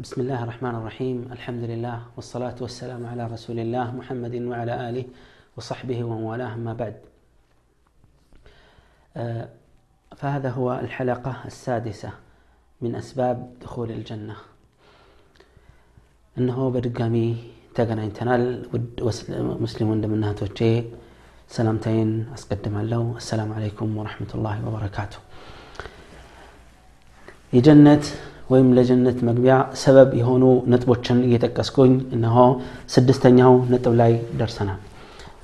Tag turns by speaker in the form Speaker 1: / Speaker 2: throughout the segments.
Speaker 1: بسم الله الرحمن الرحيم الحمد لله والصلاة والسلام على رسول الله محمد وعلى آله وصحبه ومن والاه ما بعد آه، فهذا هو الحلقة السادسة من أسباب دخول الجنة እነሆ በድጋሚ ተገናኝተናል ውድ ሙስሊም ወንድምና እህቶቼ ሰላምታዬን አስቀድማለሁ አሰላሙ አለይኩም ወረሕመቱላሂ ወበረካቱ የጀነት ወይም ለጀነት መግቢያ ሰበብ የሆኑ ነጥቦችን እየጠቀስኩኝ እነሆ ስድስተኛው ነጥብ ላይ ደርሰናል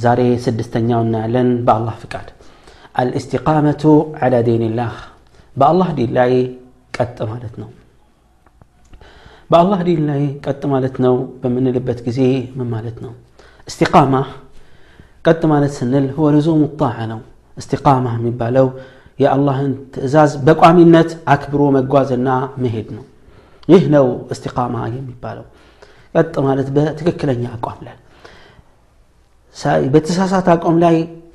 Speaker 1: ዛሬ ስድስተኛው እናያለን በአላህ ፍቃድ አልእስቲቃመቱ ዓላ ዲንላህ በአላህ ዲን ላይ ቀጥ ማለት ነው በአላህ ዲን ላይ ቀጥ ማለት ነው በምንልበት ጊዜ ምን ማለት ነው እስቲቃማ ቀጥ ማለት ስንል ሁወ ልዙሙ ጣዓ ነው እስቲቃማ የሚባለው يا الله انت ازاز بقوا منت اكبروا مقوازنا مهدنا يهنا استقامة يمي بالو قد مالت بها تككلن يا اقوام لا بتساسات اقوام لا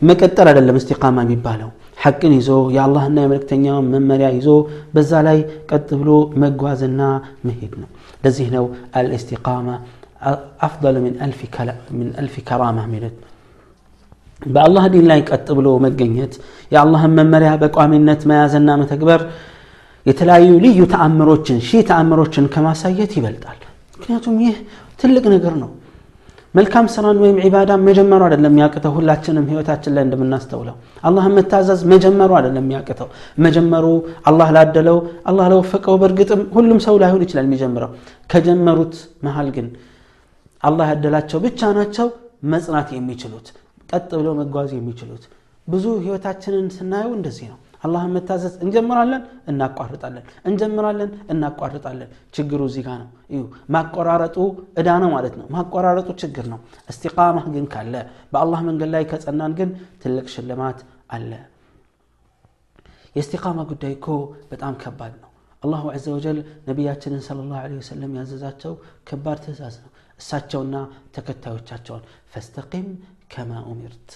Speaker 1: مكتر على الاستقامة يمي بالو حق زو يا الله أنا ملك تنيا من مريا يزو بزالاي قد تبلو مقوازنا مهدنا لزي هنا الاستقامة أفضل من ألف كلام من ألف كرامة من በአላህ ዲን ላይ ቀጥ ብሎ መገኘት የአላህን መመሪያ በቋሚነት መያዝና መተግበር የተለያዩ ልዩ ተአምሮችን ሺህ ተአምሮችን ከማሳየት ይበልጣል። ምክንያቱም ይህ ትልቅ ነገር ነው። መልካም ስራን ወይም ዒባዳን መጀመሩ አይደለም የሚያቅተው ሁላችንም ህይወታችን ላይ እንደምናስተውለው። አላህን መታዘዝ መጀመሩ አይደለም የሚያቅተው መጀመሩ አላህ ላደለው አላህ ለወፈቀው። በእርግጥም ሁሉም ሰው ላይሆን ይችላል የሚጀምረው። ከጀመሩት መሀል ግን አላህ ያደላቸው ብቻ ናቸው መጽናት የሚችሉት ቀጥ ብለው መጓዝ የሚችሉት? ብዙ ህይወታችንን ስናየው እንደዚህ ነው። አላህን መታዘዝ እንጀምራለን እናቋርጣለን። እንጀምራለን እናቋርጣለን። ችግሩ እዚህ ጋር ነው። እዩ ማቆራረጡ እዳ ነው ማለት ነው። ማቆራረጡ ችግር ነው። እስቲቃማ ግን ካለ በአላህ መንገድ ላይ ከጸናን ግን ትልቅ ሽልማት አለ። የእስቲቃማ ጉዳይ እኮ በጣም ከባድ ነው። አላሁ ዘ ወጀል ነቢያችንን ስለ ላሁ ወሰለም ያዘዛቸው ከባድ ትእዛዝ ነው። እሳቸውና ተከታዮቻቸውን ፈስተቂም ከማ ኡሚርት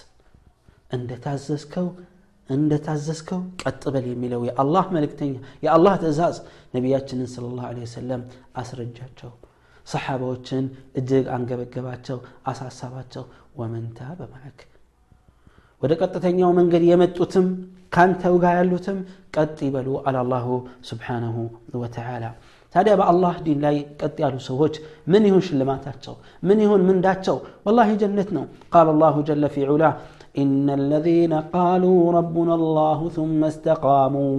Speaker 1: እንደታዘዝከው እንደታዘዝከው ቀጥ በል የሚለው የአላህ መልእክተኛ የአላህ ትእዛዝ ነቢያችንን ስለ ላሁ ወሰለም አስረጃቸው ሰሓባዎችን እጅግ አንገበገባቸው አሳሳባቸው ወመንታ በማዕክ ወደ ቀጥተኛው መንገድ የመጡትም ካንተው ጋር ያሉትም ቀጥ ይበሉ አላላሁ ስብሓነሁ ወተዓላ ታዲያ በአላህ ዲን ላይ ቀጥ ያሉ ሰዎች ምን ይሁን ሽልማታቸው ምን ይሁን ምንዳቸው ወላሂ ጀነት ነው ቃል አላሁ ጀለ ፊ ዑላ إن الذين قالوا ربنا الله ثم استقاموا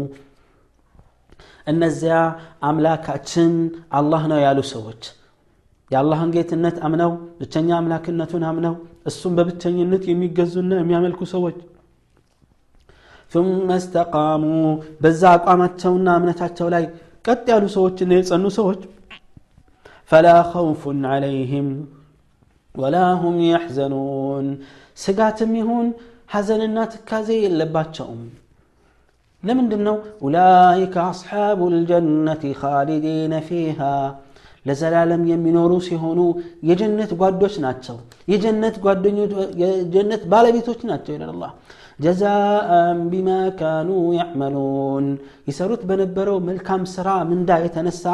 Speaker 1: እነዚያ አምላካችን አላህ ነው ያሉ ሰዎች የአላህን ጌትነት አምነው ብቸኛ አምላክነቱን አምነው እሱም በብቸኝነት የሚገዙና የሚያመልኩ ሰዎች ثم استقاموا በዛ አቋማቸውና እምነታቸው ላይ قد يالو سوچ نه يصنو سوچ فلا خوف عليهم ولا هم يحزنون سغاتم يهون حزننا تكازي يلباچهم لمن دمنا اولئك اصحاب الجنه خالدين فيها ለዘላለም የሚኖሩ ሲሆኑ የጀነት ጓዶች ናቸው። የጀነት ጓደኞች የጀነት ባለቤቶች ناتشو ይላል አላህ። ጀዛአን ቢማ ካኑ ያዕመሉን። ይሰሩት በነበረው መልካም ስራ ምንዳ የተነሳ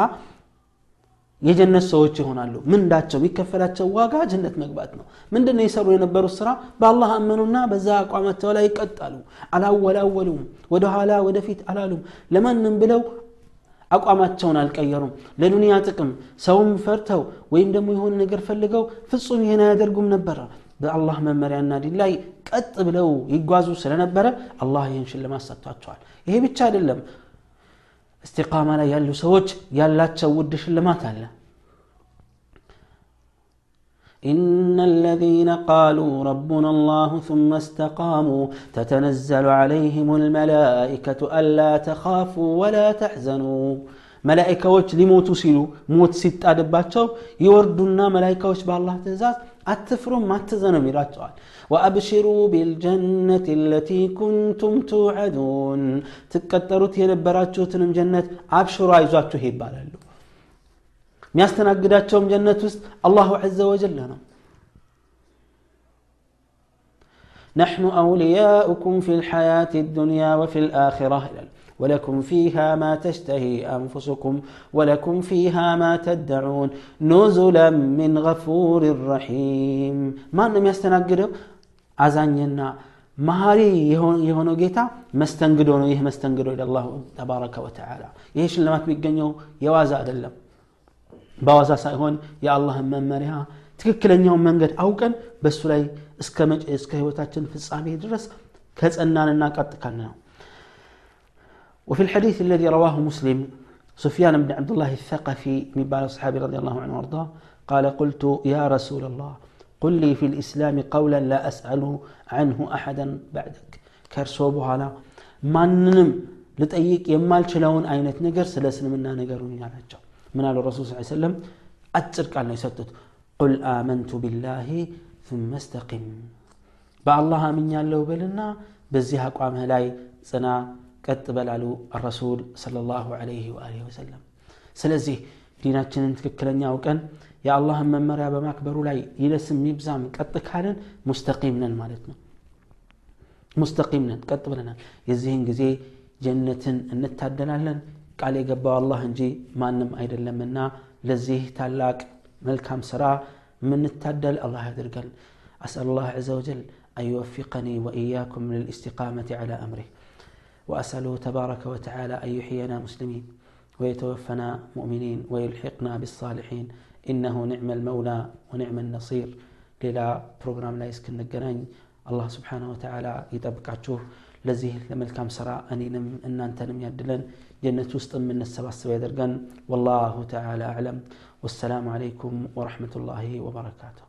Speaker 1: የጀነት ሰዎች ይሆናሉ። ምንዳቸው? የሚከፈላቸው ዋጋ ጀነት መግባት ነው። ምንድን ነው የሰሩ የነበሩት ስራ? በአላህ አመኑና በዛ አቋማቸው ላይ ይቀጣሉ። አላወላወሉም ወደኋላ ወደፊት አላሉም። ለማንም ብለው አቋማቸውን አልቀየሩም። ለዱንያ ጥቅም ሰውም ፈርተው ወይም ደግሞ የሆነ ነገር ፈልገው ፍጹም ይህን አያደርጉም ነበረ በአላህ መመሪያና ዲን ላይ ቀጥ ብለው ይጓዙ ስለነበረ አላህ ይህን ሽልማት ሰጥቷቸዋል ይሄ ብቻ አይደለም እስቲቃማ ላይ ያሉ ሰዎች ያላቸው ውድ ሽልማት አለ إن الذين قالوا ربنا الله ثم استقاموا تتنزل عليهم الملائكة ألا تخافوا ولا تحزنوا መላይካዎች ሊሞቱ ሲሉ ሞት ሲጣድባቸው ይወርዱና መላይካዎች በአላህ ትእዛዝ አትፍሩም አትዘኑም ይላቸዋል ወአብሽሩ ቢልጀነት ለቲ ኩንቱም ትውዐዱን ትቀጠሩት የነበራችሁትንም ጀነት አብሽሩ አይዟችሁ ይባላሉ የሚያስተናግዳቸውም ጀነት ውስጥ አላሁ ዘ ወጀል ነው نحن أولياؤكم في الحياة الدنيا وفي الآخرة ولكم فيها ما تشتهي أنفسكم ولكم فيها ما تدعون نزلا من غفور رحيم ما أنم يستنقدوا عزانينا መሀሪ የሆነው ጌታ መስተንግዶ ነው ይህ መስተንግዶ አላሁ ተባረከ ወተዓላ ይህ ሽልማት የሚገኘው የዋዛ አይደለም በዋዛ ሳይሆን የአላህን መመሪያ ትክክለኛውን መንገድ አውቀን በእሱ ላይ እስከ መጭ እስከ ህይወታችን ፍጻሜ ድረስ ከጸናንና ቀጥ ካልን ነው وفي الحديث الذي رواه مسلم سفيان بن عبد الله الثقفي من بعض الصحابي رضي الله عنه وارضاه قال قلت يا رسول الله قل لي في الإسلام قولا لا أسأل عنه أحدا بعدك كرسو بهالا ማንንም ልጠይቅ የማልችለውን አይነት ነገር ስለ እስልምና ነገሩኝ አላቸው ምን አሉ ረሱል ስ ሰለም አጭር ቃል ነው የሰጡት ቁል አመንቱ ቢላሂ ثم استقم በአላህ አምኛለሁ በልና በዚህ አቋምህ ላይ ጽና ቀጥ በላሉ ረሱል صلى الله عليه وآله وسلم ስለዚህ ዲናችንን ትክክለኛ አውቀን የአላህን መመሪያ በማክበሩ ላይ ይለስም ይብዛም ቀጥ ካለን ሙስተቂም ነን ማለት ነው ሙስተቂም ነን ቀጥ ብለናል የዚህን ጊዜ ጀነትን እንታደላለን ቃል የገባው አላህ እንጂ ማንም አይደለምና ለዚህ ታላቅ መልካም ስራ የምንታደል አላህ ያድርገን أسأل الله عز وجل أن يوفقني وإياكم للاستقامة على أمره وأسأله تبارك وتعالى أن يحيينا مسلمين ويتوفنا مؤمنين ويلحقنا بالصالحين إنه نعم المولى ونعم النصير ሌላ ፕሮግራም ላይ እስክንገናኝ አላህ ስብሓንሁ ወተዓላ ይጠብቃችሁ ለዚህ ለመልካም ስራ እኔንም እናንተንም ያድለን ጀነት ውስጥ የምንሰባስብ ያደርገን ወላሁ ተዓላ አዕለም ወሰላሙ አለይኩም ወረሕመቱላሂ ወበረካቱሁ